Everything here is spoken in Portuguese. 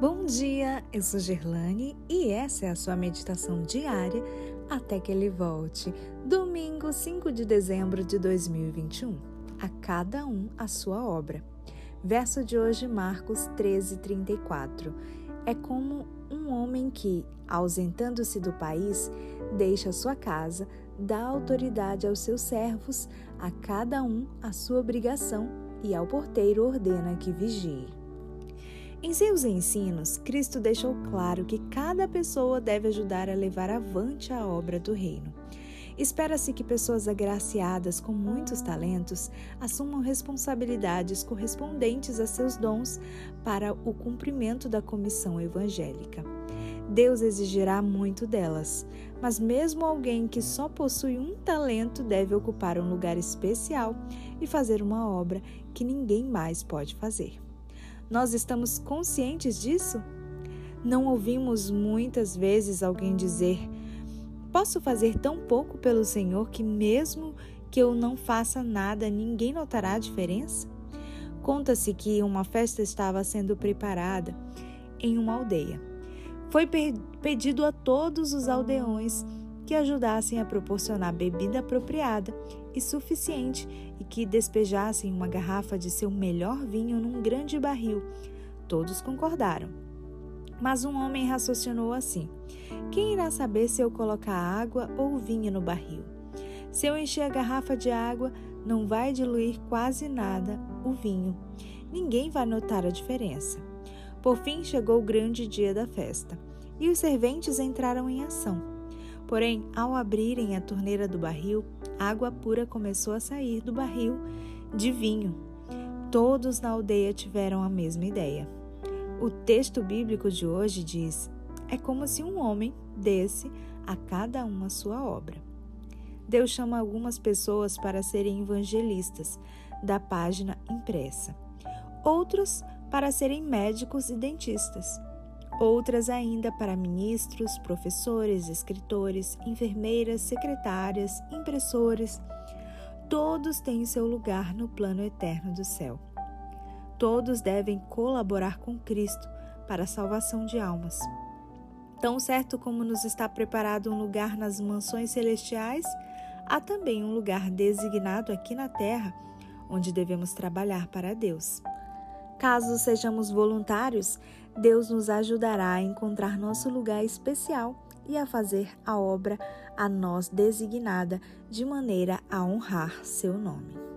Bom dia, eu sou Gerlane e essa é a sua meditação diária até que ele volte. Domingo, 5 de dezembro de 2021. A cada um a sua obra. Verso de hoje, Marcos 13, 34. É como um homem que, ausentando-se do país, deixa sua casa, dá autoridade aos seus servos, a cada um a sua obrigação, e ao porteiro ordena que vigie. Em seus ensinos, Cristo deixou claro que cada pessoa deve ajudar a levar avante a obra do reino. Espera-se que pessoas agraciadas com muitos talentos assumam responsabilidades correspondentes a seus dons para o cumprimento da comissão evangélica. Deus exigirá muito delas, mas mesmo alguém que só possui um talento deve ocupar um lugar especial e fazer uma obra que ninguém mais pode fazer. Nós estamos conscientes disso? Não ouvimos muitas vezes alguém dizer: Posso fazer tão pouco pelo Senhor que, mesmo que eu não faça nada, ninguém notará a diferença? Conta-se que uma festa estava sendo preparada em uma aldeia. Foi pedido a todos os aldeões que ajudassem a proporcionar bebida apropriada e suficiente e que despejassem uma garrafa de seu melhor vinho num grande barril. Todos concordaram. Mas um homem raciocinou assim: Quem irá saber se eu colocar água ou vinho no barril? Se eu encher a garrafa de água, não vai diluir quase nada o vinho. Ninguém vai notar a diferença. Por fim chegou o grande dia da festa e os serventes entraram em ação. Porém, ao abrirem a torneira do barril, água pura começou a sair do barril de vinho. Todos na aldeia tiveram a mesma ideia. O texto bíblico de hoje diz: é como se um homem desse a cada um a sua obra. Deus chama algumas pessoas para serem evangelistas da página impressa, outros para serem médicos e dentistas outras ainda para ministros, professores, escritores, enfermeiras, secretárias, impressores. Todos têm seu lugar no plano eterno do céu. Todos devem colaborar com Cristo para a salvação de almas. Tão certo como nos está preparado um lugar nas mansões celestiais, há também um lugar designado aqui na terra onde devemos trabalhar para Deus. Caso sejamos voluntários, Deus nos ajudará a encontrar nosso lugar especial e a fazer a obra a nós designada de maneira a honrar seu nome.